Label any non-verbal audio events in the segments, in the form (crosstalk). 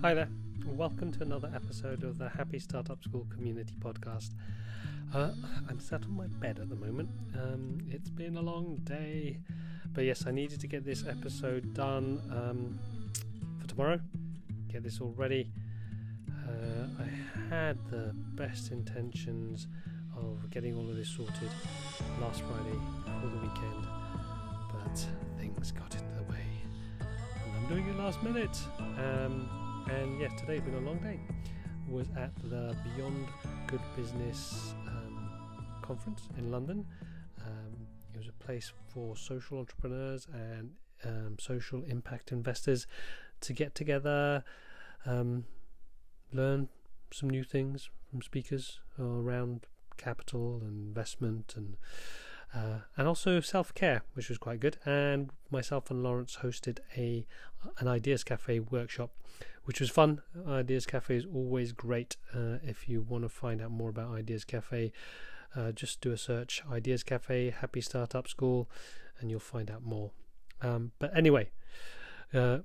Hi there. Welcome to another episode of the Happy Startup School Community Podcast. Uh, I'm sat on my bed at the moment. Um, it's been a long day, but yes, I needed to get this episode done um, for tomorrow. Get this all ready. Uh, I had the best intentions of getting all of this sorted last Friday before the weekend, but things got in the way, and I'm doing it last minute. Um, and yeah, today's been a long day. Was at the Beyond Good Business um, conference in London. Um, it was a place for social entrepreneurs and um, social impact investors to get together, um, learn some new things from speakers around capital and investment and uh, and also self care, which was quite good. And myself and Laurence hosted a an ideas cafe workshop, which was fun. Ideas Cafe is always great. Uh, if you want to find out more about Ideas Cafe, uh, just do a search Ideas Cafe Happy Startup School, and you'll find out more. Um, but anyway, uh,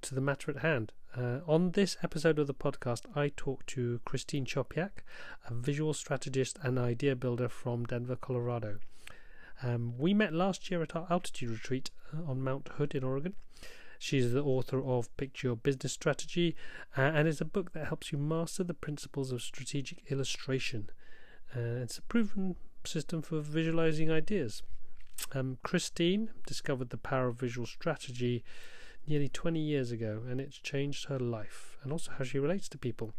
to the matter at hand. Uh, on this episode of the podcast, I talked to Christine Chopyak, a visual strategist and idea builder from Denver, Colorado. Um, we met last year at our altitude retreat uh, on Mount Hood in Oregon. She's the author of Picture Your Business Strategy uh, and is a book that helps you master the principles of strategic illustration. Uh, it's a proven system for visualizing ideas. Um, Christine discovered the power of visual strategy nearly 20 years ago, and it's changed her life and also how she relates to people.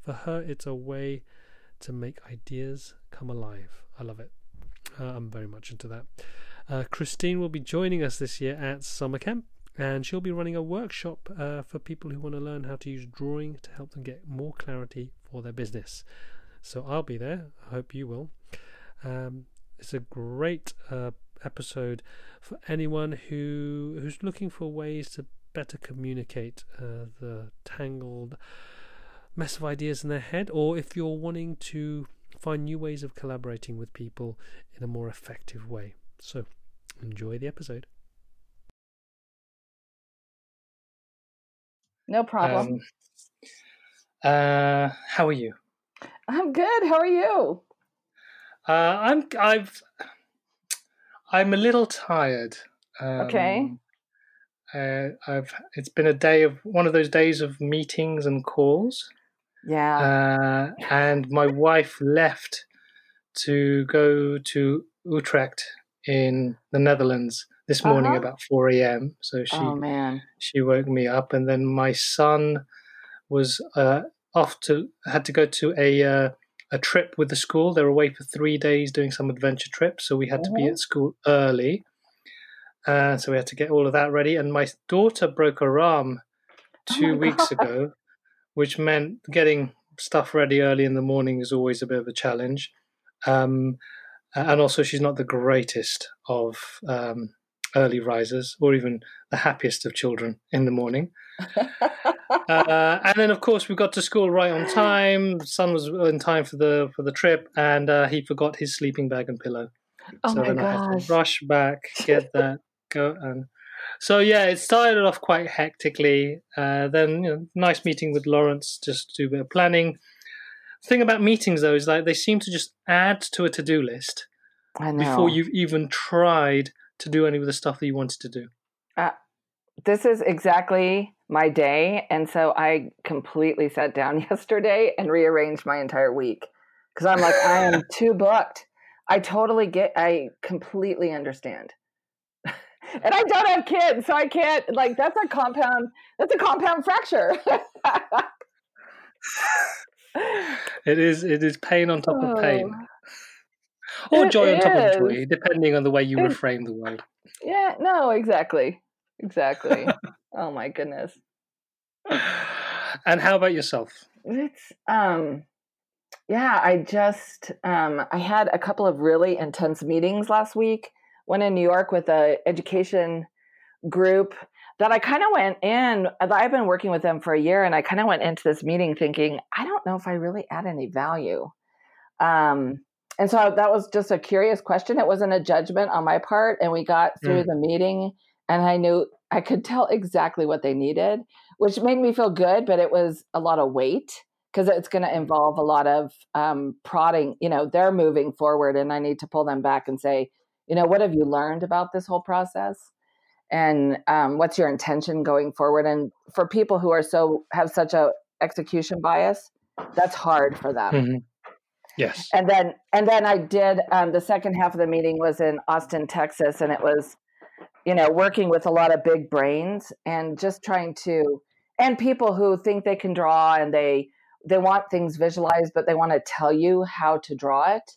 For her, it's a way to make ideas come alive. I love it. Uh, I'm very much into that. Uh, Christine will be joining us this year at summer camp, and she'll be running a workshop uh, for people who want to learn how to use drawing to help them get more clarity for their business. So I'll be there. I hope you will. Um, it's a great uh, episode for anyone who who's looking for ways to better communicate uh, the tangled mess of ideas in their head, or if you're wanting to find new ways of collaborating with people in a more effective way. So, enjoy the episode. No problem. Um, uh, how are you? I'm good. How are you? Uh, I'm. I've. I'm a little tired. Um, okay. Uh, I've. It's been a day of one of those days of meetings and calls. Yeah. Uh, and my wife left to go to Utrecht in the Netherlands this morning uh-huh. about 4 a.m. So she oh, man. she woke me up, and then my son was uh, off to had to go to a uh, a trip with the school. They were away for three days doing some adventure trip, so we had to be at school early. Uh, so we had to get all of that ready. And my daughter broke her arm two oh weeks God. ago, which meant getting stuff ready early in the morning is always a bit of a challenge. Um, and also, she's not the greatest of um, early risers or even the happiest of children in the morning. (laughs) uh, and then, of course, we got to school right on time. The son was in time for the for the trip, and uh, he forgot his sleeping bag and pillow. Oh so my then gosh. I had to rush back, get that, go, and so yeah, it started off quite hectically. Uh, then, you know, nice meeting with Laurence, just to do a bit of planning. The thing about meetings though is like they seem to just add to a to do list before you've even tried to do any of the stuff that you wanted to do. Uh, this is exactly my day. And so I completely sat down (laughs) yesterday and rearranged my entire week because I'm like, I am (laughs) too booked. I totally get, I completely understand. And I don't have kids, so I can't, like, that's a compound, that's a compound fracture. (laughs) it is, it is pain on top of pain. Oh, or it joy on top of joy, depending on the way you it, reframe the word. Yeah, no, exactly. Exactly. (laughs) oh my goodness. And how about yourself? It's um yeah, I just um I had a couple of really intense meetings last week. One in New York with a education group that I kind of went in I've been working with them for a year and I kind of went into this meeting thinking, I don't know if I really add any value. Um and so that was just a curious question. It wasn't a judgment on my part. And we got through mm. the meeting, and I knew I could tell exactly what they needed, which made me feel good, but it was a lot of weight because it's going to involve a lot of um, prodding. You know, they're moving forward, and I need to pull them back and say, you know, what have you learned about this whole process? And um, what's your intention going forward? And for people who are so have such a execution bias, that's hard for them. Mm-hmm. Yes. And then and then I did um, the second half of the meeting was in Austin, Texas, and it was, you know, working with a lot of big brains and just trying to and people who think they can draw and they they want things visualized, but they want to tell you how to draw it.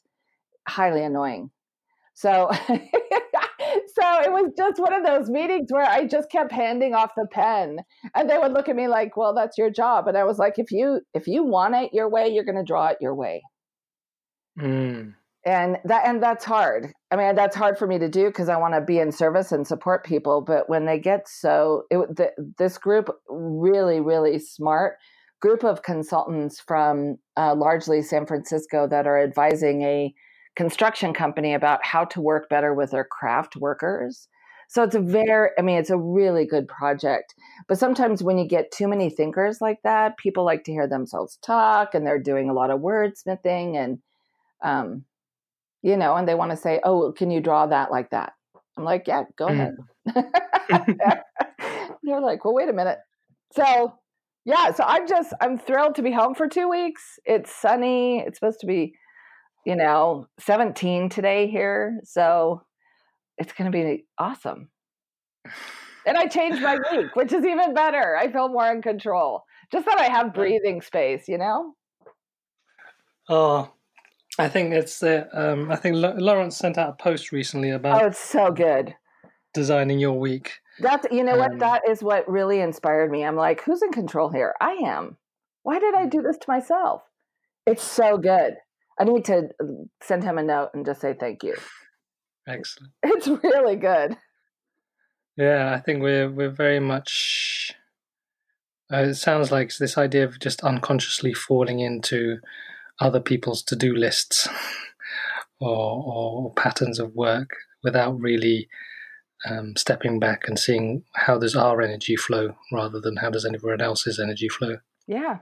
Highly annoying. So (laughs) so it was just one of those meetings where I just kept handing off the pen and they would look at me like, "Well, that's your job." And I was like, "If you if you want it your way, you're going to draw it your way." Mm. And that and that's hard. I mean, that's hard for me to do because I want to be in service and support people. But when they get so, it, the, this group really, really smart group of consultants from uh, largely San Francisco that are advising a construction company about how to work better with their craft workers. So it's a very, I mean, it's a really good project. But sometimes when you get too many thinkers like that, people like to hear themselves talk and they're doing a lot of wordsmithing and um, you know, and they want to say, "Oh, can you draw that like that?" I'm like, "Yeah, go mm. ahead." (laughs) They're like, "Well, wait a minute." So, yeah, so I'm just I'm thrilled to be home for two weeks. It's sunny. It's supposed to be, you know, 17 today here, so it's going to be awesome. And I changed my week, which is even better. I feel more in control. Just that I have breathing space, you know. Oh, I think it's uh, um, I think Laurence sent out a post recently about. Oh, it's so good. Designing your week. That's you know um, what that is what really inspired me. I'm like, who's in control here? I am. Why did I do this to myself? It's so good. I need to uh, send him a note and just say thank you. Excellent. (laughs) It's really good. Yeah, I think we're we're very much. Uh, it sounds like this idea of just unconsciously falling into other people's to do lists (laughs) or, or, patterns of work without really um, stepping back and seeing how does our energy flow rather than how does anyone else's energy flow. Yeah.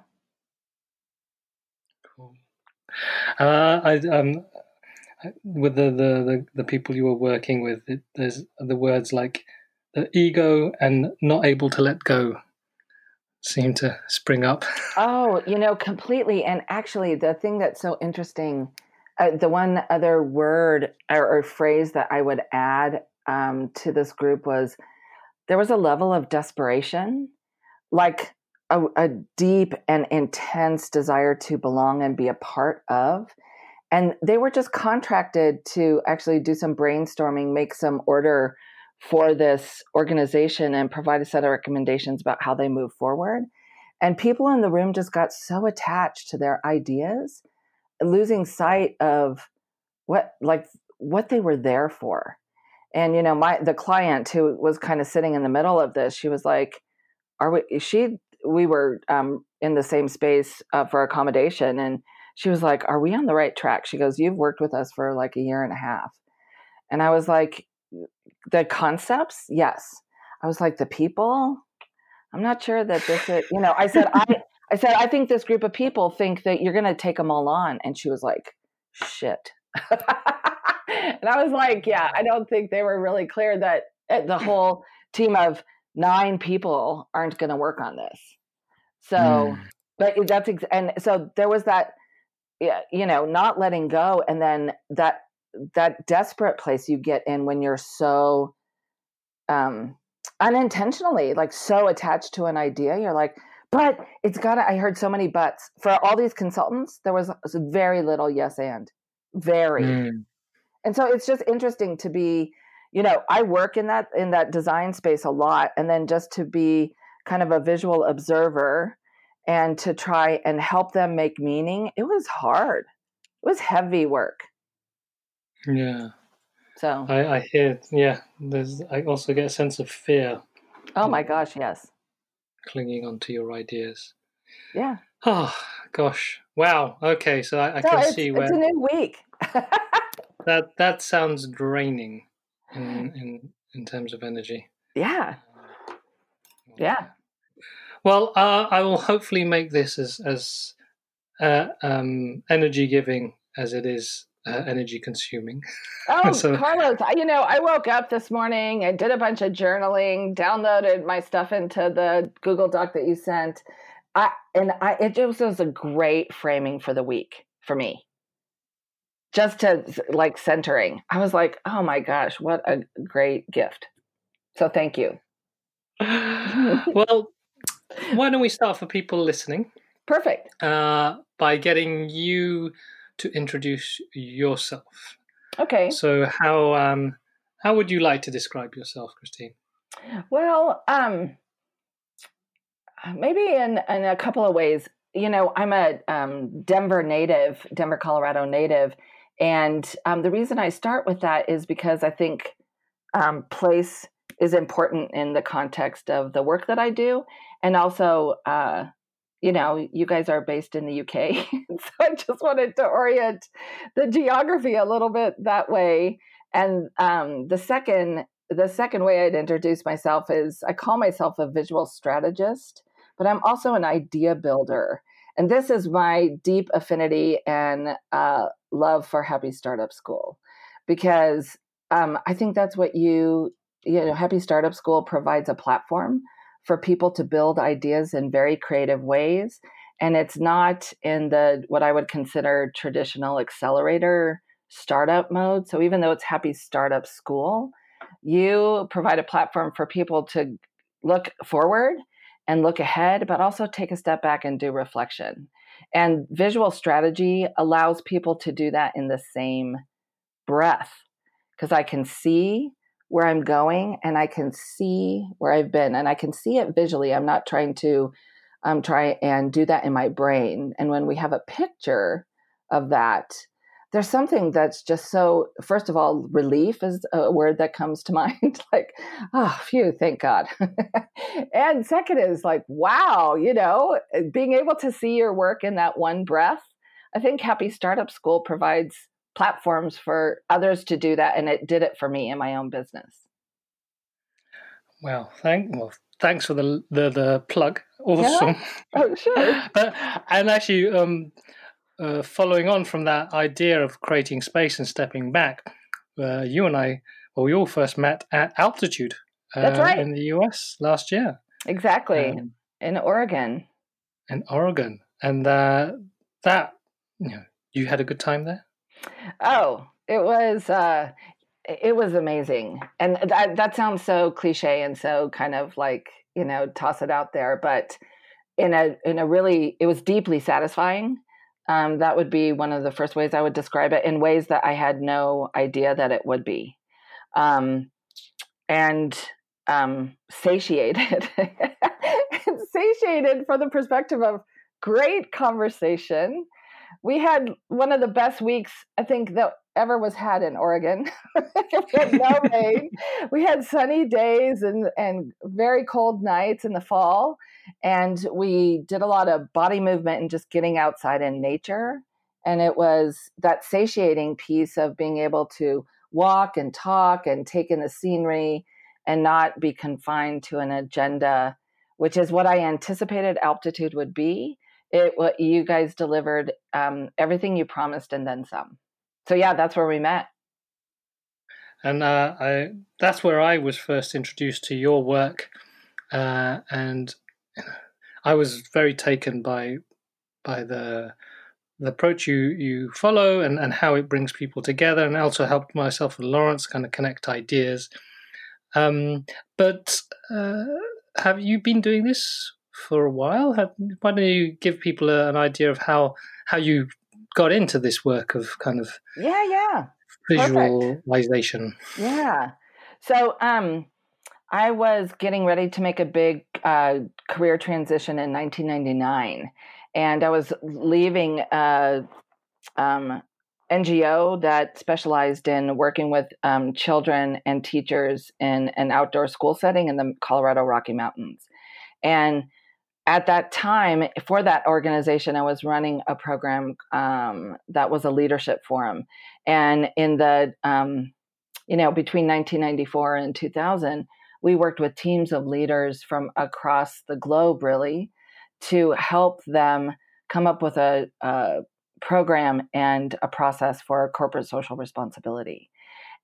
Uh, I, um, with the, the, the, the, people you were working with, it, there's the words like the ego and not able to let go seem to spring up. (laughs) Oh, you know, completely. And actually, the thing that's so interesting, uh, the one other word or, or, phrase that I would add um, to this group was there was a level of desperation, like a, a deep and intense desire to belong and be a part of. And they were just contracted to actually do some brainstorming, make some order for this organization and provide a set of recommendations about how they move forward. And people in the room just got so attached to their ideas, losing sight of what like what they were there for. And you know, my the client who was kind of sitting in the middle of this, she was like, "Are we?" She we were um, in the same space uh, for accommodation, and she was like, "Are we on the right track?" She goes, "You've worked with us for like a year and a half," and I was like, the concepts, yes. I was like, the people, I'm not sure that this is, you know, I said, I, (laughs) I said, I think this group of people think that you're going to take them all on. And she was like, shit. (laughs) and I was like, yeah, I don't think they were really clear that eh, the whole team of nine people aren't going to work on this. So, mm. but that's, ex- and so there was that, yeah, you know, not letting go. And then that that desperate place you get in when you're so um unintentionally like so attached to an idea you're like but it's got to i heard so many buts for all these consultants there was very little yes and very mm. and so it's just interesting to be you know i work in that in that design space a lot and then just to be kind of a visual observer and to try and help them make meaning it was hard it was heavy work yeah. So I, I hear, yeah. There's. I also get a sense of fear. Oh my gosh! Yes. Clinging onto your ideas. Yeah. Oh gosh! Wow. Okay, so I, I so can see where it's a new week. (laughs) that that sounds draining in in in terms of energy. Yeah. Yeah. Well, uh, I will hopefully make this as as uh, um, energy giving as it is uh, energy consuming. (laughs) Oh, so, Carlos, you know, I woke up this morning, I did a bunch of journaling, downloaded my stuff into the Google Doc that you sent. I, and I, it just was a great framing for the week for me. Just to like centering. I was like, oh my gosh, what a great gift. So thank you. (laughs) well, why don't we start for people listening? Perfect. Uh, by getting you to introduce yourself. Okay. So how um, how would you like to describe yourself, Christine? Well, um, maybe in in a couple of ways. You know, I'm a um, Denver native, Denver, Colorado native, and um, the reason I start with that is because I think um, place is important in the context of the work that I do, and also uh, you know, you guys are based in the UK. (laughs) so I just wanted to orient the geography a little bit that way. And um, the second, the second way I'd introduce myself is I call myself a visual strategist, but I'm also an idea builder. And this is my deep affinity and uh, love for Happy Startup School, because um, I think that's what you, you know, Happy Startup School provides a platform for people to build ideas in very creative ways. And it's not in the what i would consider traditional accelerator startup mode. So even though it's happy startup school you provide a platform for people to look forward and look ahead but also take a step back and do reflection. And visual strategy allows people to do that in the same breath because i can see where I'm going and I can see where I've been and I can see it visually. I'm not trying to um, try and do that in my brain. And when we have a picture of that, there's something that's just so, first of all, relief is a word that comes to (laughs) mind. like, oh, phew, thank God. (laughs) and second is like, wow, you know, being able to see your work in that one breath. I think Happy Startup School provides platforms for others to do that, and it did it for me in my own business. Well, thank well, thanks for the the, the plug. Awesome. Yeah? (laughs) Oh, sure. (laughs) but and actually, um, uh, following on from that idea of creating space and stepping back, uh, you and I, well, we all first met at altitude. Uh, That's right. In the U.S. last year. Exactly. Um, in Oregon. In Oregon, and uh, that you know, you had a good time there. Oh, it was uh it was amazing. And that that sounds so cliche and so kind of like, you know, toss it out there, but in a in a really it was deeply satisfying. Um, that would be one of the first ways I would describe it in ways that I had no idea that it would be. Um, and um, satiated, (laughs) satiated from the perspective of great conversation, we had one of the best weeks I think that ever was had in Oregon. (laughs) we had no (laughs) rain. We had sunny days and and very cold nights in the fall, and we did a lot of body movement and just getting outside in nature. And it was that satiating piece of being able to walk and talk and take in the scenery and not be confined to an agenda, which is what I anticipated altitude would be it what you guys delivered um, everything you promised and then some. So yeah, that's where we met. And uh, I, that's where I was first introduced to your work, uh, and I was very taken by by the the approach you you follow and, and how it brings people together, and also helped myself and Laurence kind of connect ideas. Um, but uh, have you been doing this for a while. Have, why don't you give people a, an idea of how how you got into this work of kind of yeah yeah visualization? Perfect. Yeah. So um, I was getting ready to make a big uh, career transition in 1999, and I was leaving a um, NGO that specialized in working with um, children and teachers in an outdoor school setting in the Colorado Rocky Mountains. And at that time for that organization i was running a program um, that was a leadership forum and in the um, you know between 1994 and 2000 we worked with teams of leaders from across the globe, really, to help them come up with a, a program and a process for corporate social responsibility.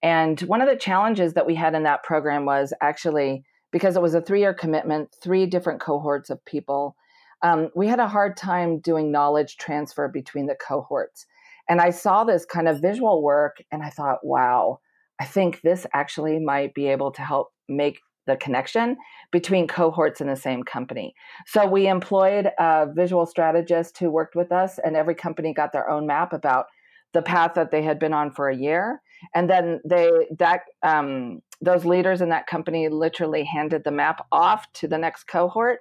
And one of the challenges that we had in that program was actually because it was a three year commitment, three different cohorts of people. Um, we had a hard time doing knowledge transfer between the cohorts. And I saw this kind of visual work and I thought, wow, I think this actually might be able to help make the connection between cohorts in the same company. So we employed a visual strategist who worked with us, and every company got their own map about the path that they had been on for a year. And then they that um, those leaders in that company literally handed the map off to the next cohort,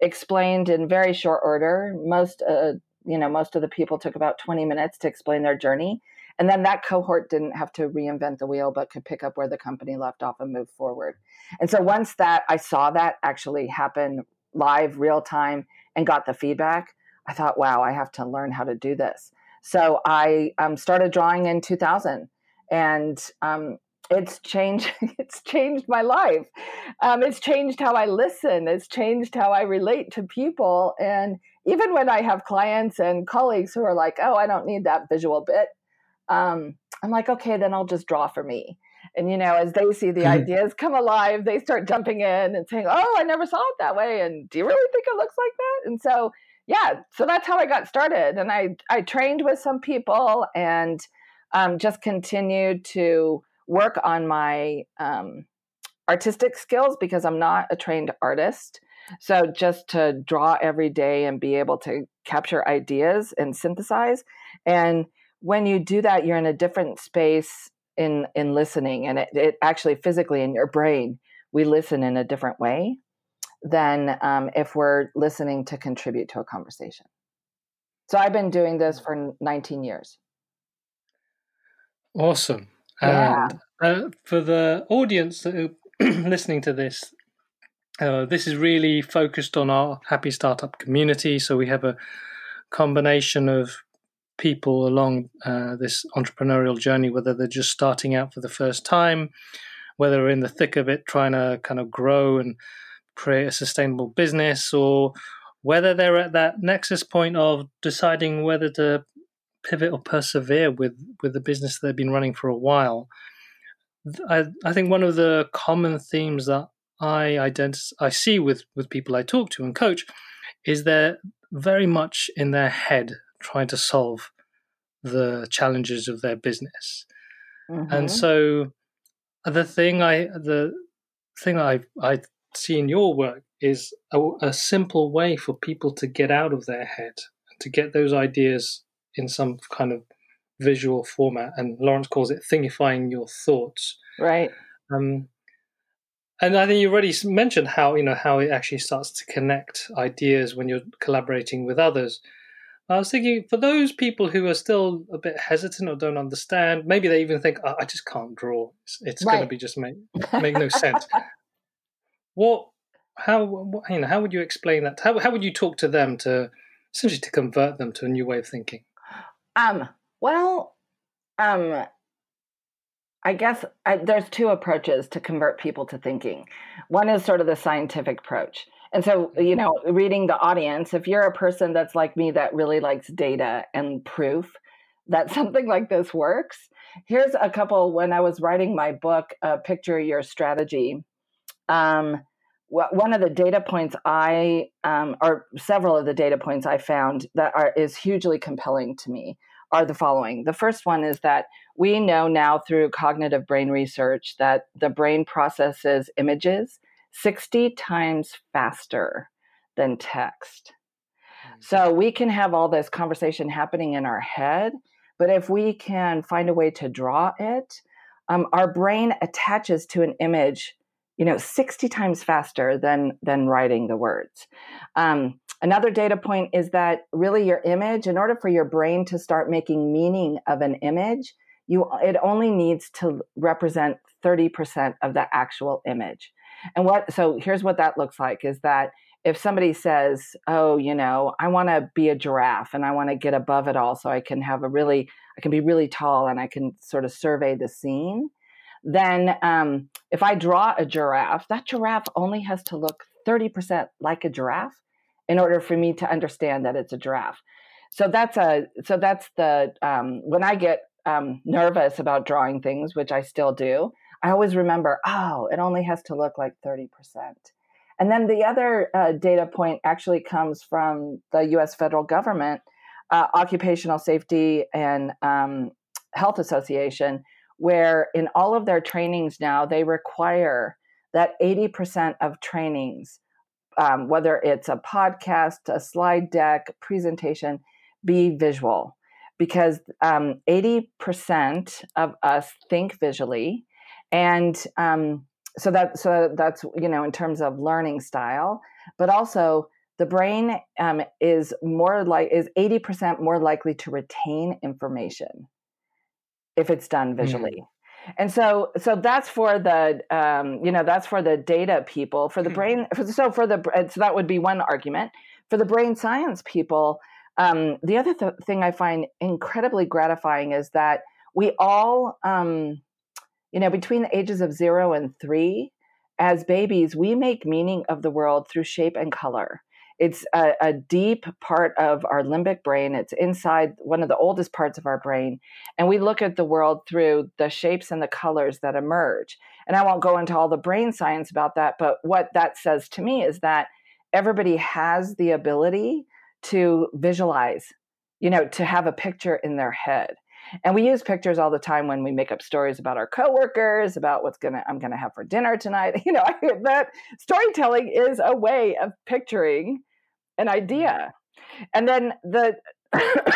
explained in very short order. Most uh, you know most of the people took about 20 minutes to explain their journey and then that cohort didn't have to reinvent the wheel, but could pick up where the company left off and move forward. And so once that I saw that actually happen live, real time, and got the feedback, I thought, wow, I have to learn how to do this. So I um, started drawing in 2000, and um, it's changed. (laughs) It's changed my life. Um, it's changed how I listen. It's changed how I relate to people. And even when I have clients and colleagues who are like, "Oh, I don't need that visual bit," um, I'm like, okay, then I'll just draw for me. And you know, as they see the mm-hmm. ideas come alive, they start jumping in and saying, "Oh, I never saw it that way." And do you really think it looks like that? And so, yeah, so that's how I got started. And I I trained with some people and um, just continued to work on my um, artistic skills because I'm not a trained artist. So just to draw every day and be able to capture ideas and synthesize and when you do that, you're in a different space in in listening, and it, it actually physically in your brain we listen in a different way than um, if we're listening to contribute to a conversation. So I've been doing this for 19 years. Awesome. Yeah. And uh, for the audience that are (clears throat) listening to this, uh, this is really focused on our happy startup community. So we have a combination of people along uh, this entrepreneurial journey, whether they're just starting out for the first time, whether they're in the thick of it, trying to kind of grow and create a sustainable business, or whether they're at that nexus point of deciding whether to pivot or persevere with with the business they've been running for a while. I, I think one of the common themes that I identify, I see with with people I talk to and coach is they're very much in their head trying to solve the challenges of their business. Mm-hmm. And so the thing I the thing I I see in your work is a, a, simple way for people to get out of their head to get those ideas in some kind of visual format. And Laurence calls it thingifying your thoughts. Right. Um, and I think you already mentioned how you know how it actually starts to connect ideas when you're collaborating with others. I was thinking for those people who are still a bit hesitant or don't understand, maybe they even think, oh, "I just can't draw. It's, it's right. going to be just make (laughs) make no sense." what? How? What, you know? How would you explain that? How how would you talk to them to essentially to convert them to a new way of thinking? Um. Well. Um. I guess I, there's two approaches to convert people to thinking. One is sort of the scientific approach and so, you know, reading the audience, if you're a person that's like me that really likes data and proof that (laughs) something like this works, here's a couple. When I was writing my book, uh, Picture Your Strategy, um, one of the data points I, um, or several of the data points I found that are is hugely compelling to me are the following. The first one is that we know now through cognitive brain research that the brain processes images 60 times faster than text. Mm-hmm. So we can have all this conversation happening in our head, but if we can find a way to draw it, um, our brain attaches to an image, you know, 60 times faster than than writing the words. Um, another data point is that really your image, in order for your brain to start making meaning of an image, you it only needs to represent 30% of the actual image. And what, so here's what that looks like is that if somebody says, oh, you know, I want to be a giraffe and I want to get above it all so I can have a really, I can be really tall and I can sort of survey the scene, then um, if I draw a giraffe, that giraffe only has to look 30% like a giraffe in order for me to understand that it's a giraffe. So that's a so that's the um, when I get um, nervous about drawing things, which I still do, I always remember, oh, it only has to look like 30%. And then the other uh, data point actually comes from the US federal government, uh, Occupational Safety and um, Health Association, where in all of their trainings now, they require that 80% of trainings, um, whether it's a podcast, a slide deck, presentation, be visual. Because um, 80% of us think visually. And um, so that so that's you know in terms of learning style but also the brain um, is more like is 80% more likely to retain information if it's done visually mm. and so so that's for the um, you know that's for the data people for the hmm. brain so for the so that would be one argument for the brain science people um, the other th- thing i find incredibly gratifying is that we all um, you know, between the ages of zero and three, as babies, we make meaning of the world through shape and color. It's a, a, deep part of our limbic brain. It's inside one of the oldest parts of our brain. And we look at the world through the shapes and the colors that emerge. And I won't go into all the brain science about that, but what that says to me is that everybody has the ability to visualize, you know, to have a picture in their head and we use pictures all the time when we make up stories about our coworkers, about what's gonna I'm gonna have for dinner tonight. (laughs) You know, that storytelling is a way of picturing an idea. And then the (coughs)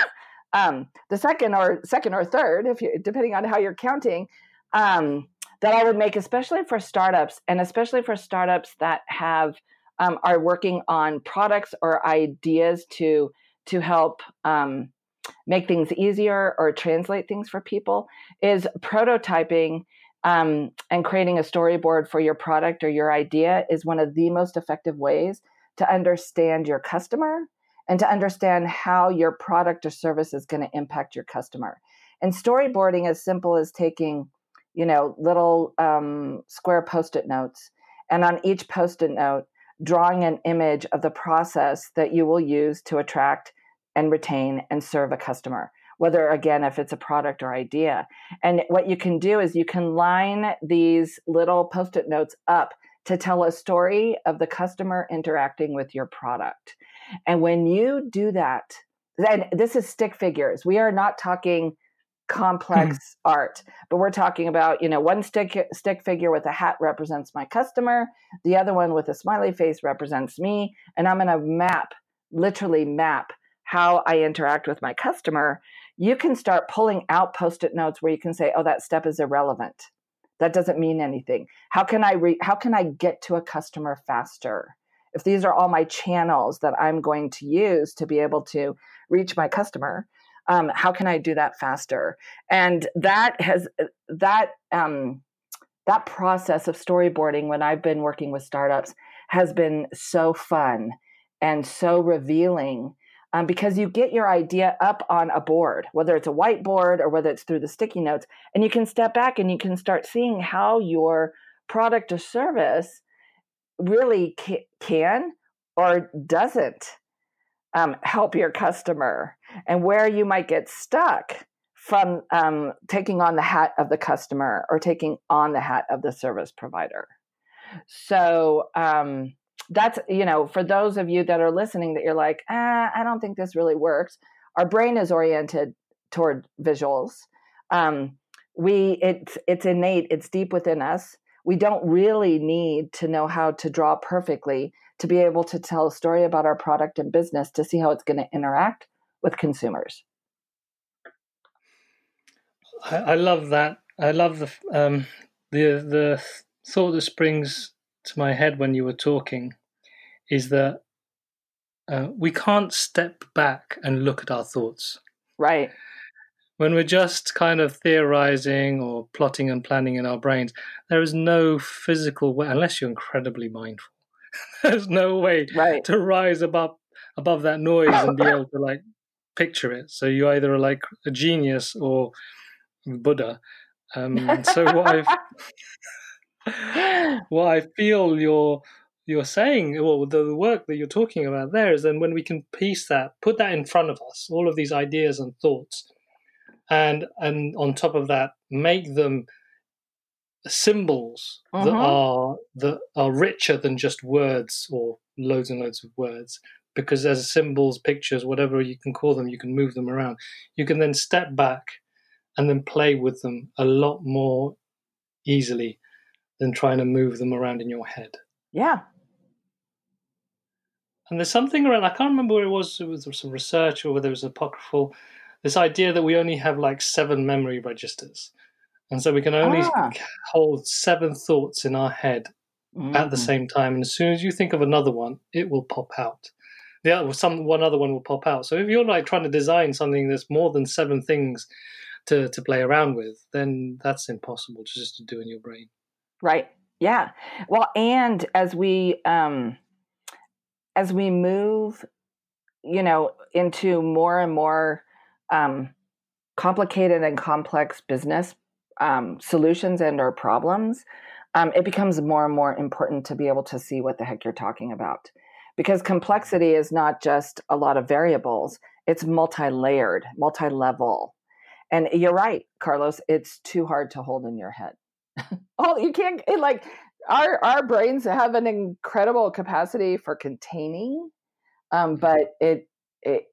um, the second or second or third, if you depending on how you're counting, um, that I would make, especially for startups, and especially for startups that have um, are working on products or ideas to to help um, make things easier or translate things for people is prototyping um, and creating a storyboard for your product or your idea is one of the most effective ways to understand your customer and to understand how your product or service is going to impact your customer. And storyboarding is simple as taking, you know, little um, square post-it notes, and on each post-it note, drawing an image of the process that you will use to attract and retain and serve a customer whether again if it's a product or idea and what you can do is you can line these little post-it notes up to tell a story of the customer interacting with your product and when you do that and this is stick figures we are not talking complex hmm. art but we're talking about you know one stick stick figure with a hat represents my customer the other one with a smiley face represents me and i'm going to map literally map how I interact with my customer, you can start pulling out post it notes where you can say, oh, that step is irrelevant. That doesn't mean anything. How can I re- how can I get to a customer faster? If these are all my channels that I'm going to use to be able to reach my customer, um, how can I do that faster? And that has that um, that process of storyboarding when I've been working with startups has been so fun and so revealing um, because you get your idea up on a board, whether it's a whiteboard or whether it's through the sticky notes, and you can step back and you can start seeing how your product or service really ca- can or doesn't um, help your customer and where you might get stuck from um, taking on the hat of the customer or taking on the hat of the service provider. So, um, that's you know for those of you that are listening that you're like ah, i don't think this really works. Our brain is oriented toward visuals. Um, we it's it's innate it's deep within us. We don't really need to know how to draw perfectly to be able to tell a story about our product and business to see how it's going to interact with consumers. I, I love that. I love the um, the the thought that springs to my head when you were talking is that uh, we can't step back and look at our thoughts. Right. When we're just kind of theorizing or plotting and planning in our brains, there is no physical way, unless you're incredibly mindful. (laughs) There's no way right. to rise above above that noise and be (laughs) able to like picture it. So you either are like a genius or Buddha, Um, so what I (laughs) (laughs) what I feel you're you're saying, well, the, the work that you're talking about there is then when we can piece that, put that in front of us, all of these ideas and thoughts, and and on top of that, make them symbols that Mhm. are that are richer than just words or loads and loads of words. Because as symbols pictures whatever you can call them you can move them around. You can then step back and then play with them a lot more easily than trying to move them around in your head Yeah. and there's something around i can't remember where it was it was some research or whether it was apocryphal this idea that we only have like seven memory registers and so we can only Ah. hold seven thoughts in our head at the Mhm. same time, and as soon as you think of another one, it will pop out. The other, some one other one will pop out. So if you're like trying to design something that's more than seven things to to play around with, then that's impossible just to do in your brain. Right. Yeah. Well, and as we um as we move, you know, into more and more um complicated and complex business um, solutions and or problems, um, it becomes more and more important to be able to see what the heck you're talking about. Because complexity is not just a lot of variables, it's multi-layered, multi-level. And you're right, Carlos, it's too hard to hold in your head. Oh, you can't it, like our our brains have an incredible capacity for containing, um, but it it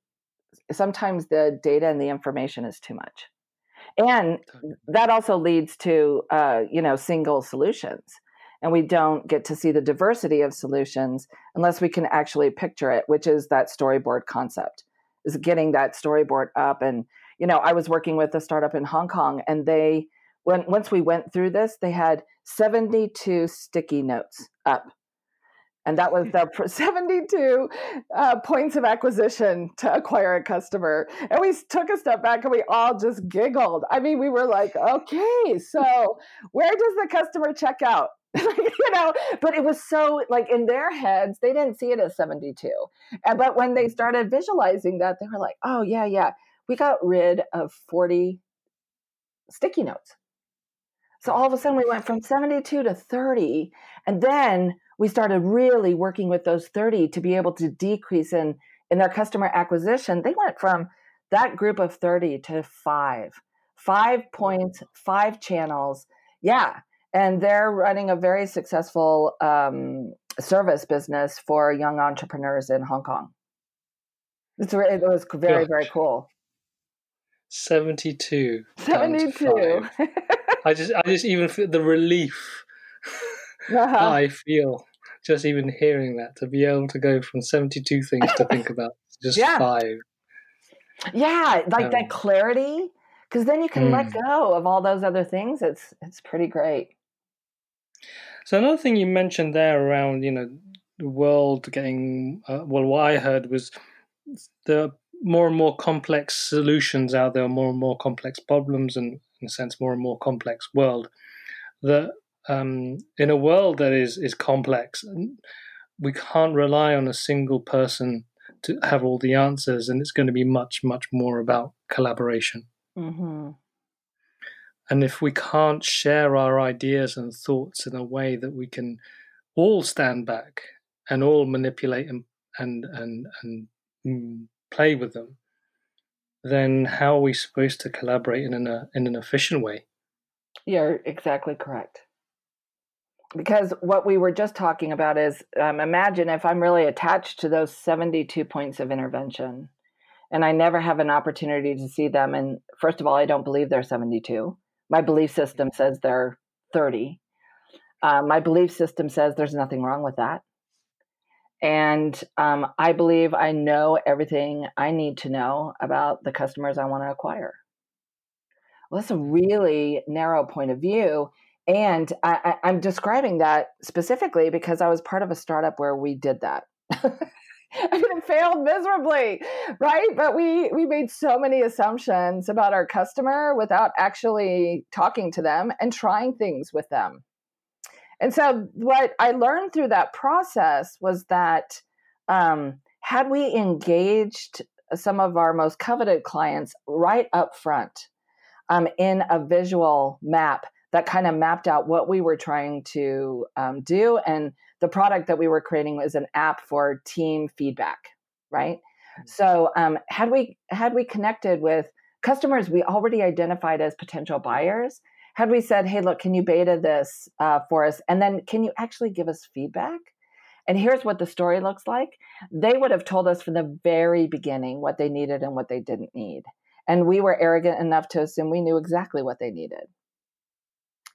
sometimes the data and the information is too much, and that also leads to uh, you know single solutions, and we don't get to see the diversity of solutions unless we can actually picture it, which is that storyboard concept, is getting that storyboard up and you know I was working with a startup in Hong Kong, and they when once we went through this, they had 72 sticky notes up. And that was their (laughs) 72 uh, points of acquisition to acquire a customer. And we took a step back and we all just giggled. I mean, we were like, okay, so where does the customer check out? (laughs) you know, but it was so like in their heads, they didn't see it as 72. And, but when they started visualizing that, they were like, oh, yeah, yeah, we got rid of 40 sticky notes. So all of a sudden we went from 72 to 30. And then we started really working with those 30 to be able to decrease in, in their customer acquisition. They went from that group of 30 to five, five points, five channels. Yeah. And they're running a very successful um, service business for young entrepreneurs in Hong Kong. It's, it was very, very cool. 72. down to 72. (laughs) I just, I just even feel the relief Uh-huh. (laughs) I feel just even hearing that to be able to go from 72 things to think (laughs) about just Yeah. five. Yeah, like Um, that clarity, because then you can let Mm. go of all those other things. It's it's pretty great. So another thing you mentioned there around, you know, the world getting, uh, well, what I heard was the more and more complex solutions out there, more and more complex problems, and in a sense, more and more complex world. That um, in a world that is is complex, we can't rely on a single person to have all the answers, and it's going to be much, much more about collaboration. Mm-hmm. And if we can't share our ideas and thoughts in a way that we can all stand back and all manipulate and and and, and mm, play with them, then how are we supposed to collaborate in an uh, in an efficient way? You're exactly correct. Because what we were just talking about is um, imagine if I'm really attached to those 72 points of intervention and I never have an opportunity to see them. And first of all, I don't believe they're 72. My belief system says they're 30. Uh, my belief system says there's nothing wrong with that. And um, I believe I know everything I need to know about the customers I want to acquire. Well, that's a really narrow point of view. And I, I'm describing that specifically because I was part of a startup where we did that. (laughs) I mean, it failed miserably, right? But we we made so many assumptions about our customer without actually talking to them and trying things with them. And so, what I learned through that process was that um, had we engaged some of our most coveted clients right up front, um, in a visual map that kind of mapped out what we were trying to um, do. And the product that we were creating was an app for team feedback, right? Mm-hmm. So um, had we had we connected with customers we already identified as potential buyers, had we said, "Hey, look, can you beta this uh, for us?" and then can you actually give us feedback? And here's what the story looks like. They would have told us from the very beginning what they needed and what they didn't need. And we were arrogant enough to assume we knew exactly what they needed.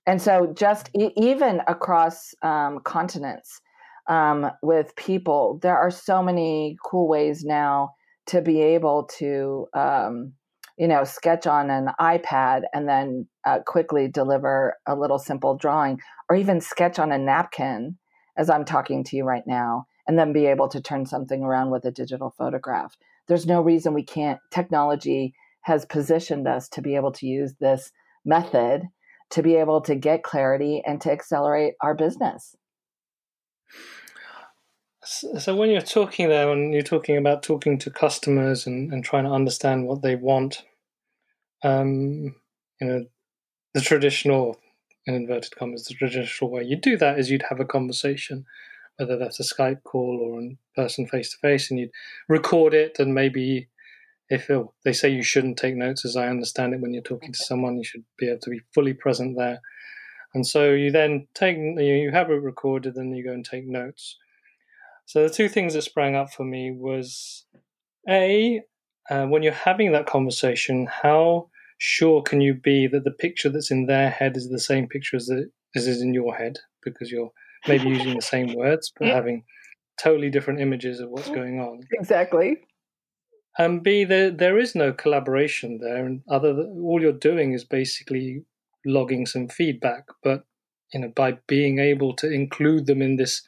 And so, just e- even across um, continents um, with people, there are so many cool ways now to be able to, um, you know, sketch on an iPad and then uh, quickly deliver a little simple drawing, or even sketch on a napkin as I'm talking to you right now, and then be able to turn something around with a digital photograph. There's no reason we can't. Technology has positioned us to be able to use this method to be able to get clarity and to accelerate our business. So, when you're talking there, when you're talking about talking to customers and, and trying to understand what they want, um, you know, the traditional, in inverted commas, the traditional way you'd do that is you'd have a conversation, whether that's a Skype call or in person face to face, and you'd record it and maybe if it, they say you shouldn't take notes, as I understand it, when you're talking to someone, you should be able to be fully present there. And so you then take, you have it recorded, and you go and take notes. So the two things that sprang up for me was a uh, when you're having that conversation, how sure can you be that the picture that's in their head is the same picture as it is in your head because you're maybe (laughs) using the same words but having totally different images of what's going on. Exactly and B, there there is no collaboration there, and other all you're doing is basically logging some feedback. But you know, by being able to include them in this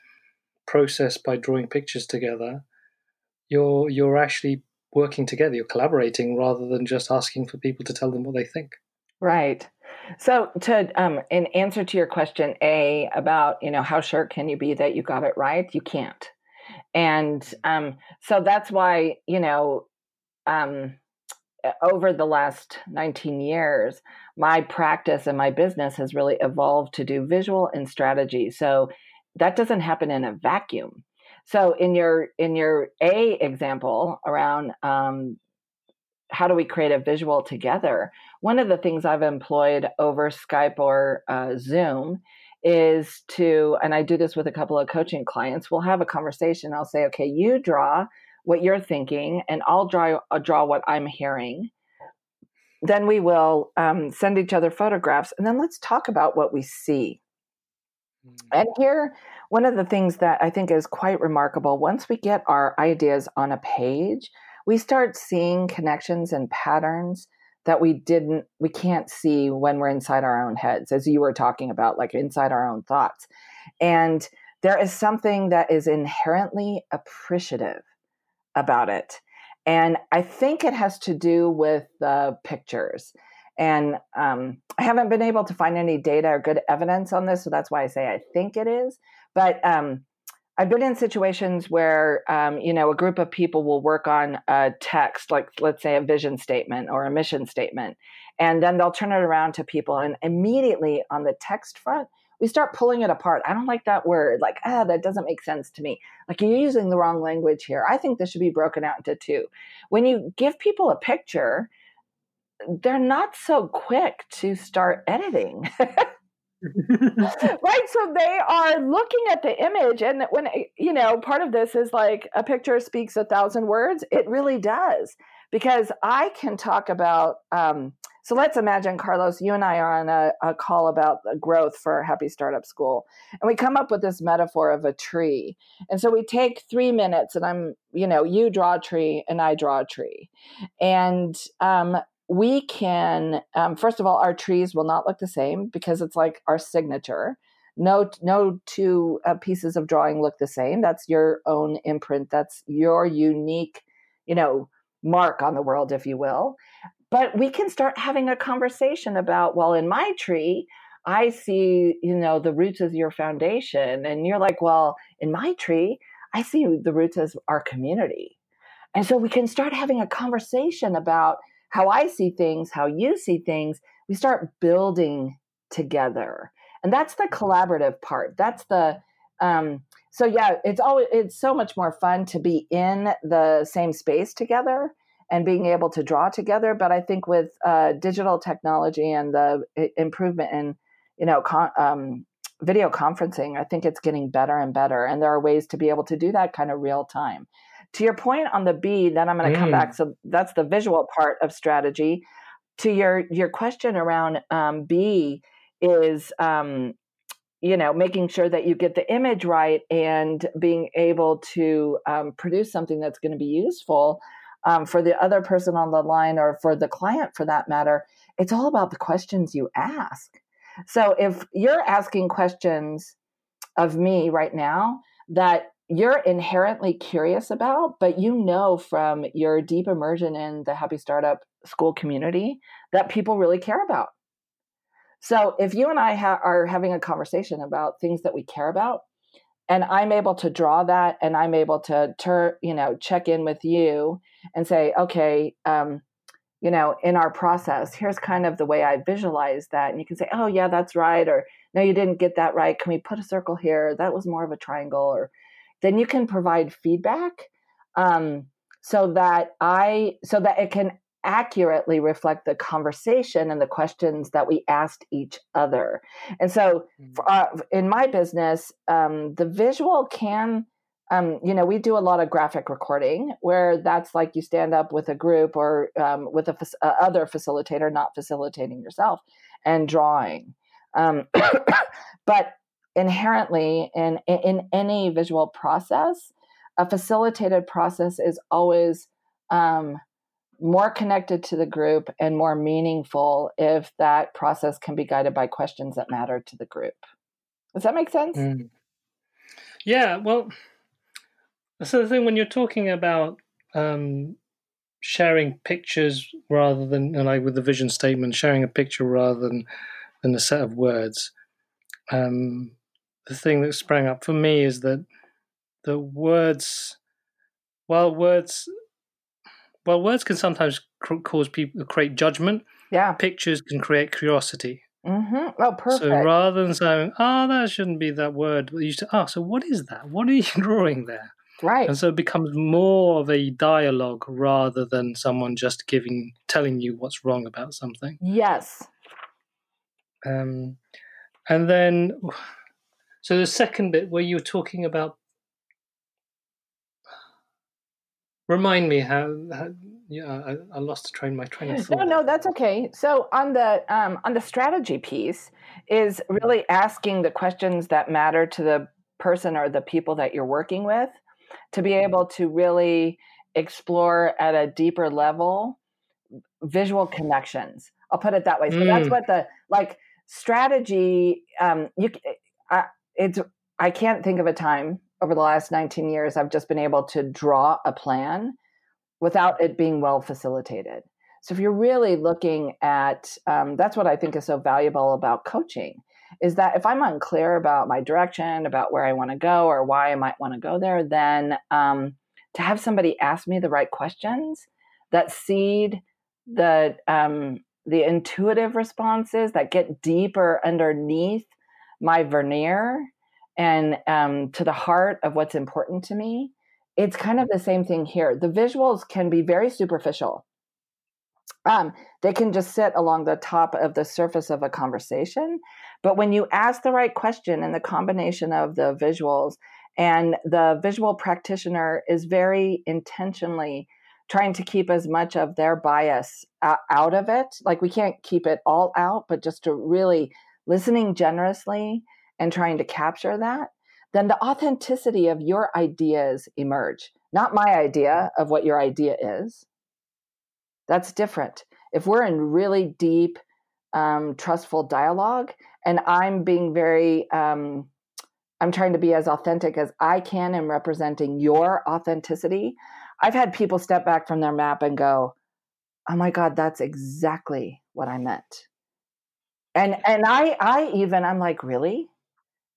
process by drawing pictures together, you're you're actually working together. You're collaborating rather than just asking for people to tell them what they think. Right. So, to um, in answer to your question, a about you know how sure can you be that you got it right? You can't and um, so that's why you know um, over the last 19 years, my practice and my business has really evolved to do visual and strategy. So that doesn't happen in a vacuum. So in your in your A example around um, how do we create a visual together, one of the things I've employed over Skype or uh, Zoom is to, and I do this with a couple of coaching clients. We'll have a conversation. I'll say, okay, you draw what you're thinking, and I'll draw I'll draw what I'm hearing. Then we will um, send each other photographs, and then let's talk about what we see. Mm. And here, one of the things that I think is quite remarkable once we get our ideas on a page, we start seeing connections and patterns that we didn't, we can't see when we're inside our own heads, as you were talking about, like inside our own thoughts. And there is something that is inherently appreciative about it. And I think it has to do with the pictures. And um, I haven't been able to find any data or good evidence on this, so that's why I say I think it is. But um, I've been in situations where um, you know a group of people will work on a text, like let's say a vision statement or a mission statement, and then they'll turn it around to people, and immediately on the text front, we start pulling it apart. I don't like that word. Like, ah, that doesn't make sense to me. Like, you're using the wrong language here. I think this should be broken out into two. When you give people a picture, they're not so quick to start editing. (laughs) right so they are looking at the image and when you know part of this is like a picture speaks a thousand words it really does because i can talk about um, so let's imagine, Carlos, you and I are on a, a call about growth for Happy Startup School. And we come up with this metaphor of a tree. And so we take three minutes, and I'm, you know, you draw a tree and I draw a tree. And um, we can, um, first of all, our trees will not look the same because it's like our signature. No, no two uh, pieces of drawing look the same. That's your own imprint. That's your unique, you know, mark on the world, if you will. But we can start having a conversation about, well, in my tree, I see, you know, the roots as your foundation. And you're like, well, in my tree, I see the roots as our community. And so we can start having a conversation about how I see things, how you see things. We start building together. And that's the collaborative part. That's the um, so yeah, it's always it's so much more fun to be in the same space together and being able to draw together. But I think with uh, digital technology and the improvement in you know con- um, video conferencing, I think it's getting better and better. And there are ways to be able to do that kind of real time. To your point on the B, then I'm going to mm. come back. So that's the visual part of strategy. To your your question around um, B is um, you know making sure that you get the image right and being able to um, produce something that's going to be useful um, for the other person on the line or for the client for that matter it's all about the questions you ask so if you're asking questions of me right now that you're inherently curious about but you know from your deep immersion in the happy startup school community that people really care about so if you and I ha- are having a conversation about things that we care about, and I'm able to draw that, and I'm able to turn, you know, check in with you and say, okay, um, you know, in our process, here's kind of the way I visualize that, and you can say, oh yeah, that's right, or no, you didn't get that right. Can we put a circle here? That was more of a triangle, or then you can provide feedback um, so that I so that it can accurately reflect the conversation and the questions that we asked each other. And so, mm-hmm. for, uh, in my business, um, the visual can, um, you know, we do a lot of graphic recording where that's like you stand up with a group or um, with a uh, other facilitator, not facilitating yourself, and drawing. Um, (coughs) but inherently, in in any visual process, a facilitated process is always um, more connected to the group and more meaningful if that process can be guided by questions that matter to the group. Does that make sense? Mm. Yeah, well, so the thing when you're talking about um, sharing pictures rather than, like with the vision statement, sharing a picture rather than than a set of words. Um, the thing that sprang up for me is that the words, while words well, words can sometimes cause people create judgment. Yeah. Pictures can create curiosity. Mm-hmm. Oh, perfect. So rather than saying, "Oh, that shouldn't be that word," you say, "Oh, so what is that? What are you (laughs) drawing there?" Right. And so it becomes more of a dialogue rather than someone just giving, telling you what's wrong about something. Yes. Um, and then, so the second bit where you were talking about Remind me how, how yeah, I, I, lost the train my train of thought. No, no, that's okay. So on the um, on the strategy piece is really asking the questions that matter to the person or the people that you're working with to be able to really explore at a deeper level visual connections. I'll put it that way. So mm. that's what the like strategy. Um, you, it's I can't think of a time over the last 19 years, I've just been able to draw a plan without it being well facilitated. So if you're really looking at, um, that's what I think is so valuable about coaching, is that if I'm unclear about my direction, about where I want to go, or why I might want to go there, then um, to have somebody ask me the right questions that seed the um, the intuitive responses that get deeper underneath my veneer and um, to the heart of what's important to me. It's kind of the same thing here. The visuals can be very superficial. Um, they can just sit along the top of the surface of a conversation. But when you ask the right question and the combination of the visuals, and the visual practitioner is very intentionally trying to keep as much of their bias out of it. Like we can't keep it all out, but just to really listening generously and trying to capture that, then the authenticity of your ideas emerge. Not my idea of what your idea is. That's different. If we're in really deep, um, trustful dialogue, and I'm being very, um, I'm trying to be as authentic as I can in representing your authenticity. I've had people step back from their map and go, "Oh my God, that's exactly what I meant." And and I I even I'm like, really?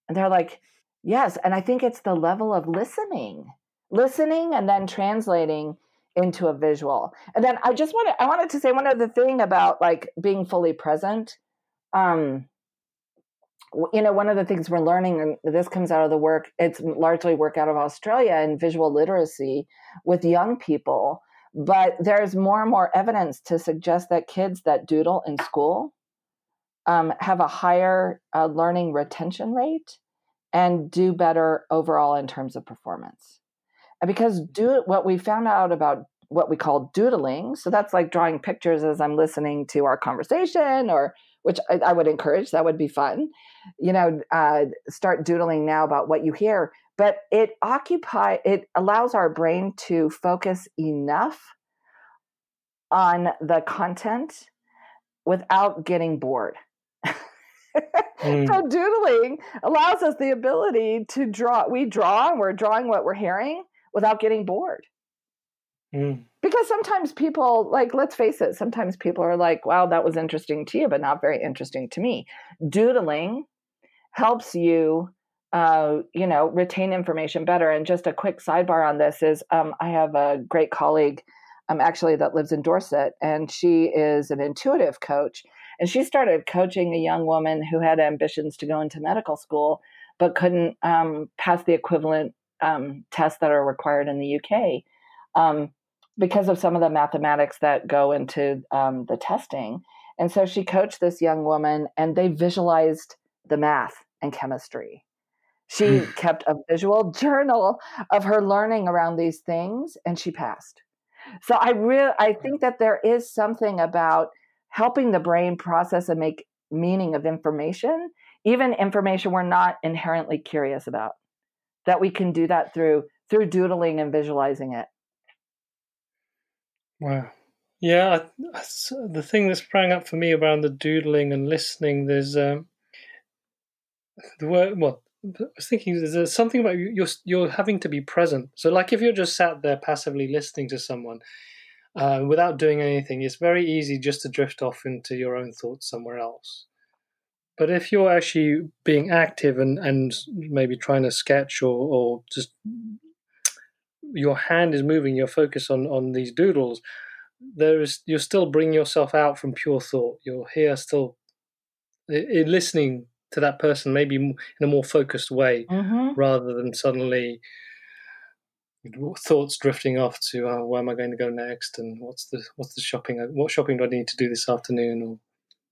And they're like, yes. And I think it's the level of listening, listening and then translating into a visual. And then I just wanted I wanted to say one other thing about like being fully present. Um, you know, one of the things we're learning, and this comes out of the work, it's largely work out of Australia and visual literacy with young people. But there's more and more evidence to suggest that kids that doodle in school um, have a higher uh, learning retention rate and do better overall in terms of performance. And because do what we found out about what we call doodling, so that's like drawing pictures as I'm listening to our conversation, or which I, I would encourage. That would be fun. You know, uh, start doodling now about what you hear. But it occupy it allows our brain to focus enough on the content without getting bored mm. So doodling allows us the ability to draw. We draw and we're drawing what we're hearing without getting bored. Mm. Because sometimes people, like, let's face it, sometimes people are like, wow, that was interesting to you, but not very interesting to me. Doodling helps you, uh, you know, retain information better. And just a quick sidebar on this is um, I have a great colleague um, actually that lives in Dorset, and she is an intuitive coach. And she started coaching a young woman who had ambitions to go into medical school, but couldn't um, pass the equivalent um, tests that are required in the UK um, because of some of the mathematics that go into um, the testing. And so she coached this young woman, and they visualized the math and chemistry. She hmm. kept a visual journal of her learning around these things, and she passed. So I really I think that there is something about helping the brain process and make meaning of information, even information we're not inherently curious about. That we can do that through through doodling and visualizing it. Wow. Yeah, the thing that sprang up for me around the doodling and listening, there's um, the word. Well, I was thinking there's something about you, you're you're having to be present. So, like if you're just sat there passively listening to someone, uh, without doing anything, it's very easy just to drift off into your own thoughts somewhere else. But if you're actually being active and, and maybe trying to sketch or, or just your hand is moving, your focus on, on these doodles, there is you're still bringing yourself out from pure thought. You're here still listening to that person, maybe in a more focused way, mm-hmm. rather than suddenly thoughts drifting off to uh, where am I going to go next and what's the what's the shopping what shopping do I need to do this afternoon or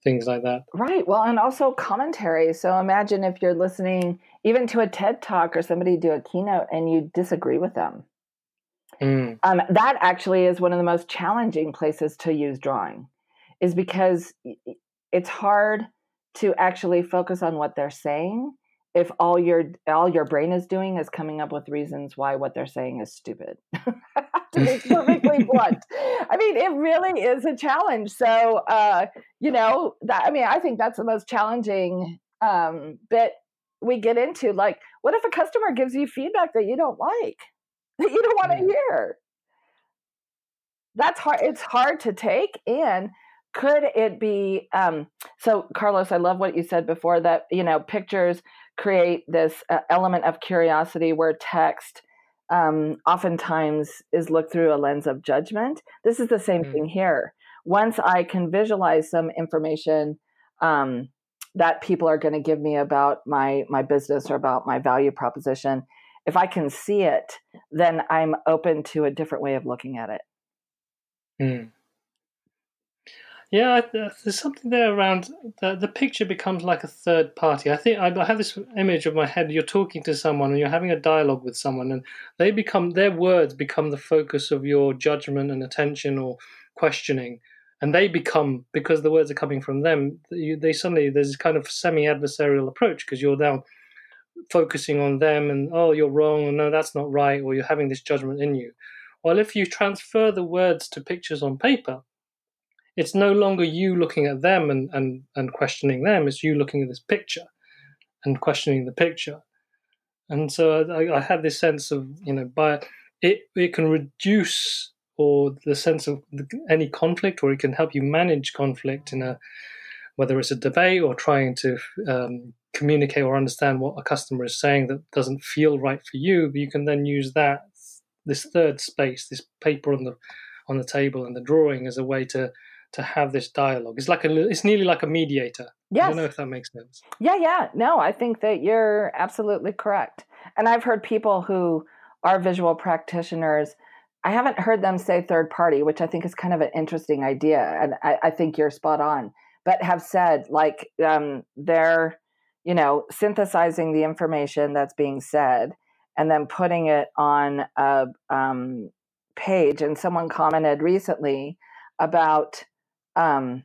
things like that. Right. Well, and also commentary. So imagine if you're listening even to a TED talk or somebody do a keynote and you disagree with them. Mm. Um, that actually is one of the most challenging places to use drawing, is because it's hard to actually focus on what they're saying if all your all your brain is doing is coming up with reasons why what they're saying is stupid. (laughs) To be perfectly (laughs) blunt. I mean it really is a challenge. So uh you know that i mean i think that's the most challenging um bit we get into like what if a customer gives you feedback that you don't like (laughs) that you don't want to hear? That's hard it's hard to take and could it be um so carlos i love what you said before that you know pictures create this uh, element of curiosity where text um, oftentimes is looked through a lens of judgment. This is the same mm. thing here. Once I can visualize some information um, that people are going to give me about my my business or about my value proposition, if I can see it, then I'm open to a different way of looking at it. Mm. Yeah, uh, there's something there around the the picture becomes like a third party. I think I have this image of my head. You're talking to someone and you're having a dialogue with someone, and they become their words become the focus of your judgment and attention or questioning, and they become because the words are coming from them. You, they suddenly there's this kind of semi-adversarial approach because you're now focusing on them and oh you're wrong or no that's not right or you're having this judgment in you. Well, if you transfer the words to pictures on paper it's no longer you looking at them and, and, and questioning them, it's you looking at this picture and questioning the picture. And so I, I had this sense of, you know, by it, it can reduce or the sense of any conflict, or it can help you manage conflict in a whether it's a debate or trying to um, communicate or understand what a customer is saying that doesn't feel right for you. But you can then use that this third space, this paper on the on the table and the drawing as a way to to have this dialogue. It's like a it's nearly like a mediator. Yes. I don't know if that makes sense. Yeah, yeah. No, I think that you're absolutely correct. And I've heard people who are visual practitioners. I haven't heard them say third party, which I think is kind of an interesting idea, and I, I think you're spot on. But have said like um, they're, you know, synthesizing the information that's being said and then putting it on a um, page. And someone commented recently about, um,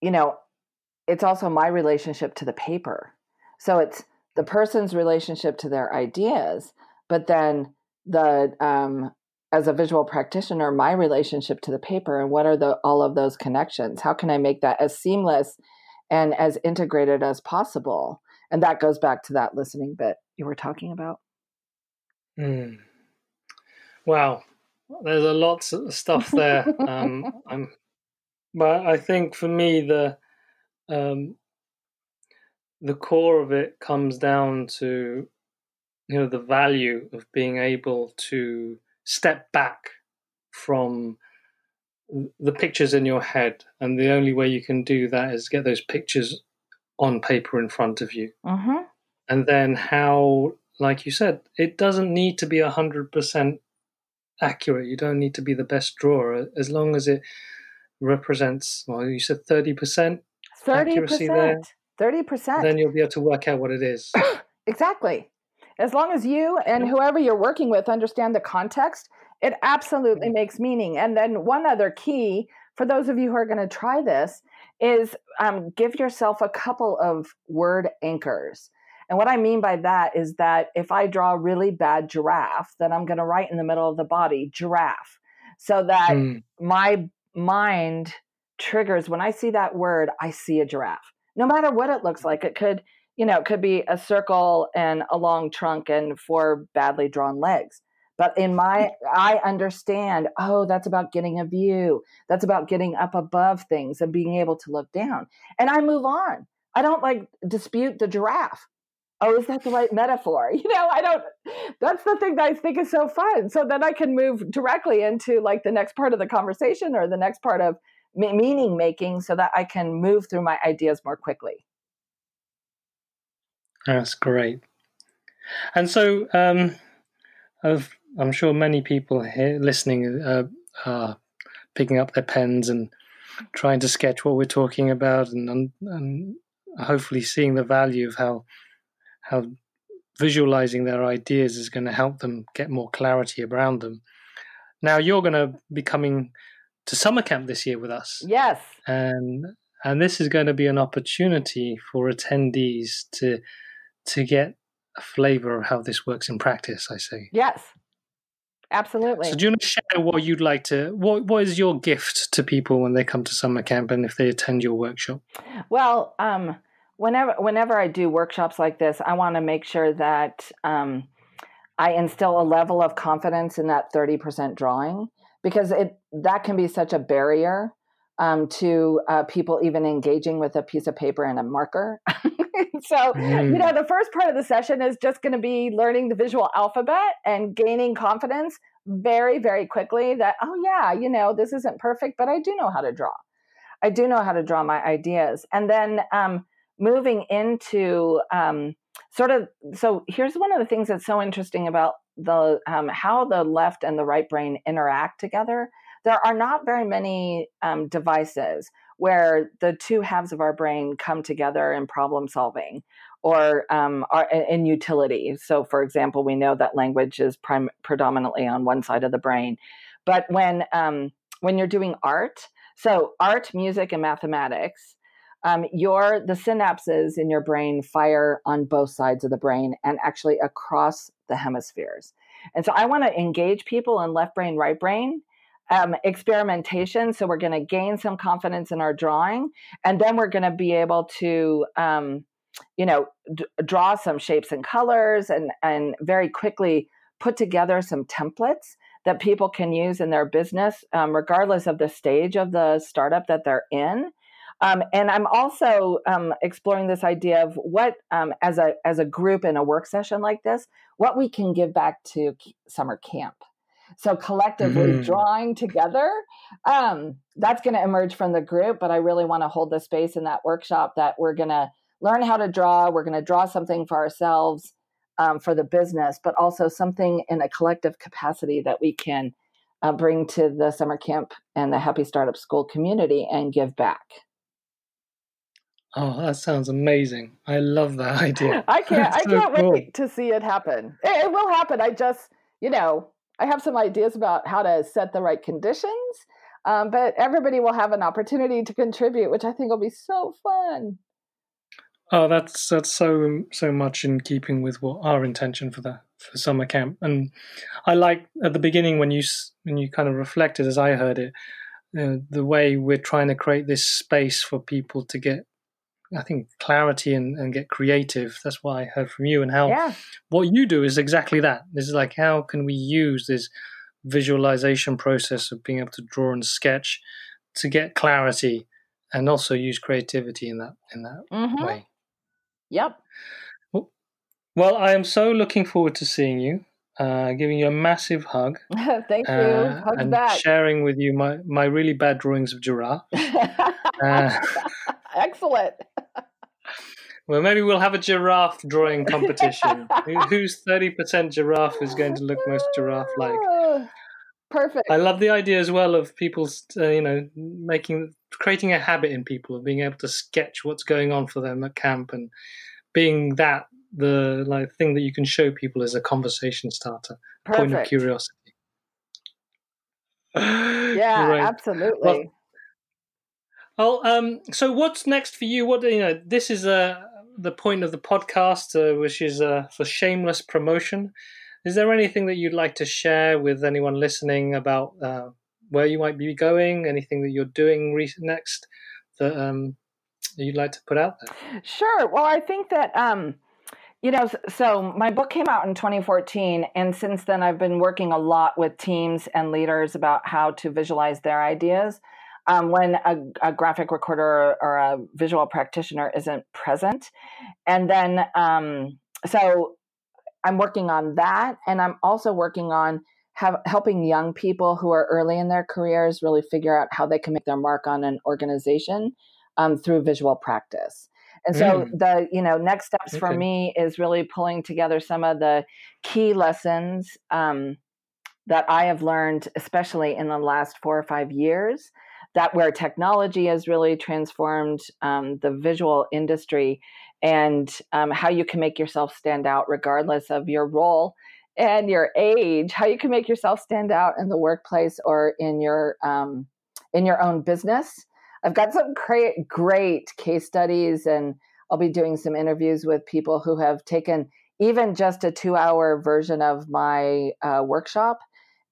you know, it's also my relationship to the paper. So it's the person's relationship to their ideas, but then the um, as a visual practitioner, my relationship to the paper and what are the all of those connections? How can I make that as seamless and as integrated as possible? And that goes back to that listening bit you were talking about. Mm. Wow, there's a lot of stuff there. um, (laughs) I'm, but I think for me the um, the core of it comes down to you know the value of being able to step back from the pictures in your head and the only way you can do that is get those pictures on paper in front of you mm-hmm. and then how like you said it doesn't need to be 100% accurate. You don't need to be the best drawer as long as it represents well you said 30% 30% 30% then you'll be able to work out what it is. (coughs) Exactly. As long as you and whoever you're working with understand the context it absolutely makes meaning. And then one other key for those of you who are going to try this is um, give yourself a couple of word anchors and what i mean by that is that if i draw a really bad giraffe then i'm going to write in the middle of the body giraffe so that mm. my mind triggers when i see that word i see a giraffe no matter what it looks like it could you know, it could be a circle and a long trunk and four badly drawn legs. But in my, I understand, oh, that's about getting a view. That's about getting up above things and being able to look down. And I move on. I don't like dispute the giraffe. Oh, is that the right metaphor? (laughs) You know, I don't, that's the thing that I think is so fun. So then I can move directly into like the next part of the conversation or the next part of meaning making so that I can move through my ideas more quickly. That's great. And so, um, I'm sure many people here listening uh, are picking up their pens and trying to sketch what we're talking about, and, and hopefully seeing the value of how how visualizing their ideas is going to help them get more clarity around them. Now, you're going to be coming to summer camp this year with us. Yes. And and this is going to be an opportunity for attendees to to get a flavor of how this works in practice, I say. Yes. Absolutely. So do you want to share what you'd like to what what is your gift to people when they come to summer camp and if they attend your workshop? Well, um, whenever whenever I do workshops like this, I want to make sure that um, I instill a level of confidence in that 30% drawing because it that can be such a barrier um, to uh, people even engaging with a piece of paper and a marker. (laughs) so, mm. you know, the first part of the session is just going to be learning the visual alphabet and gaining confidence very, very quickly that, oh, yeah, you know, this isn't perfect, but I do know how to draw. I do know how to draw my ideas. And then um, moving into um, sort of, so here's one of the things that's so interesting about the um, how the left and the right brain interact together there are not very many um, devices where the two halves of our brain come together in problem solving or um, are in utility. So, for example, we know that language is prim- predominantly on one side of the brain, but when um, when you're doing art, so art, music, and mathematics, um, your the synapses in your brain fire on both sides of the brain and actually across the hemispheres. And so, I want to engage people in left brain, right brain um, experimentation. So we're going to gain some confidence in our drawing, and then we're going to be able to, um, you know, d- draw some shapes and colors, and and very quickly put together some templates that people can use in their business, um, regardless of the stage of the startup that they're in. Um, and I'm also um, exploring this idea of what, um, as a as a group in a work session like this, what we can give back to summer camp. So collectively mm-hmm. drawing together, um, that's going to emerge from the group. But I really want to hold the space in that workshop that we're going to learn how to draw. We're going to draw something for ourselves, um, for the business, but also something in a collective capacity that we can uh, bring to the summer camp and the Happy Startup School community and give back. Oh, that sounds amazing! I love that (laughs) idea. (laughs) I can't. I can't cool. wait to see it happen. It, it will happen. I just, you know, I have some ideas about how to set the right conditions, um, but everybody will have an opportunity to contribute, which I think will be so fun. Oh, that's that's so so much in keeping with what our intention for the for summer camp, and I like at the beginning when you when you kind of reflected as I heard it, uh, the way we're trying to create this space for people to get I think clarity and, and get creative. That's what I heard from you, and how yeah. what you do is exactly that. This is like how can we use this visualization process of being able to draw and sketch to get clarity, and also use creativity in that in that mm-hmm. way. Yep. Well, I am so looking forward to seeing you. Uh, giving you a massive hug. (laughs) Thank you. Uh, Hugs and back. sharing with you my, my really bad drawings of giraffe. (laughs) uh, Excellent. Well, maybe we'll have a giraffe drawing (laughs) competition. Who's 30% giraffe is going to look most giraffe like? (sighs) Perfect. I love the idea as well of people, uh, you know, making, creating a habit in people of being able to sketch what's going on for them at camp and being that the like thing that you can show people as a conversation starter, Perfect. point of curiosity. (sighs) (sighs) yeah, right. absolutely. Well, well, um, so what's next for you? What you know, this is uh, the point of the podcast, uh, which is uh, for shameless promotion. Is there anything that you'd like to share with anyone listening about uh, where you might be going? Anything that you're doing re- next that um, you'd like to put out there? Sure. Well, I think that um, you know, so my book came out in 2014, and since then I've been working a lot with teams and leaders about how to visualize their ideas um, when a, a, graphic recorder or a visual practitioner isn't present. And then, um, so I'm working on that. And I'm also working on have, helping young people who are early in their careers really figure out how they can make their mark on an organization um, through visual practice. And so mm. the you know next steps okay. for me is really pulling together some of the key lessons um, that I have learned, especially in the last four or five years, that where technology has really transformed um, the visual industry and um, how you can make yourself stand out regardless of your role and your age how you can make yourself stand out in the workplace or in your um, in your own business. I've got some great great case studies and i'll be doing some interviews with people who have taken even just a two hour version of my uh, workshop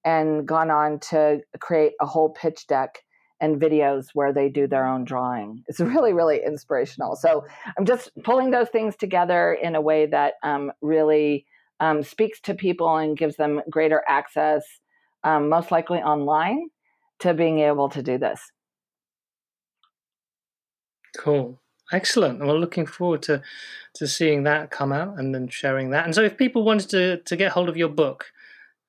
and gone on to create a whole pitch deck and videos where they do their own drawing. It's (laughs) really, really inspirational. So I'm just pulling those things together in a way that um, really um, speaks to people and gives them greater access, um, most likely online, to being able to do this. Cool. Excellent. Well, looking forward to to seeing that come out and then sharing that. And so, if people wanted to to get hold of your book,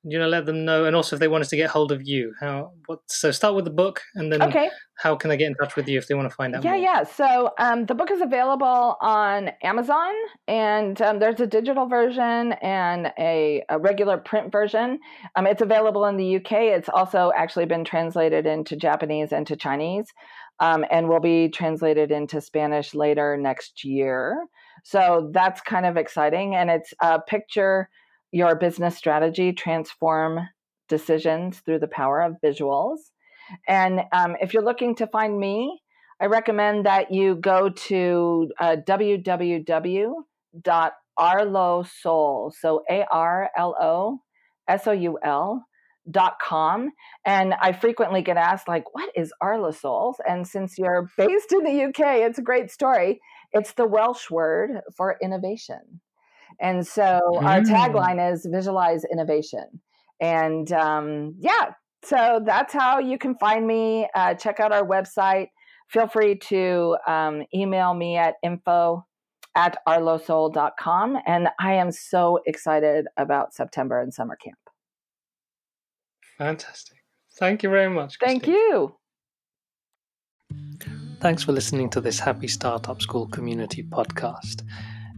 you know let them know and also if they want us to get hold of you how what so start with the book and then okay. how can they get in touch with you if they want to find out yeah more? yeah so um, the book is available on amazon and um, there's a digital version and a, a regular print version um, it's available in the uk it's also actually been translated into japanese and to chinese um, and will be translated into spanish later next year so that's kind of exciting and it's a picture your business strategy, transform decisions through the power of visuals. And um, if you're looking to find me, I recommend that you go to uh, www.arloesi, so A R L O S O U L dot com and i frequently get asked like what is arlo souls? And since you're based in the uk it's a great story. It's the welsh word for innovation and so mm. our tagline is visualize innovation. And um, yeah, so that's how you can find me. Uh, check out our website. feel free to um, email me at info at arloesi.com. And I am so excited about September and summer camp. Fantastic. Thank you very much. Christine. Thank you. Thanks for listening to this Happy Startup School community podcast.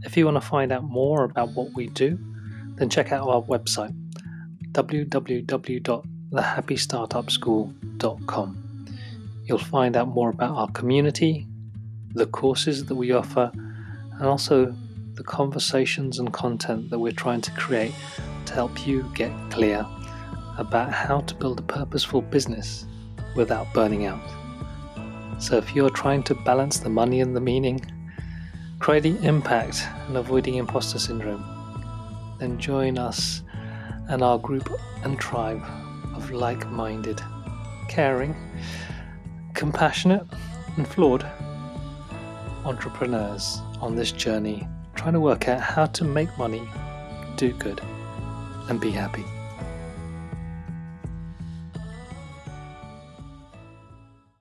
If you want to find out more about what we do, then check out our website www.thehappystartupschool.com. You'll find out more about our community, the courses that we offer, and also the conversations and content that we're trying to create to help you get clear about how to build a purposeful business without burning out. So, if you're trying to balance the money and the meaning, creating impact and avoiding imposter syndrome, then join us and our group and tribe of like minded, caring, compassionate, and flawed entrepreneurs on this journey trying to work out how to make money, do good, and be happy.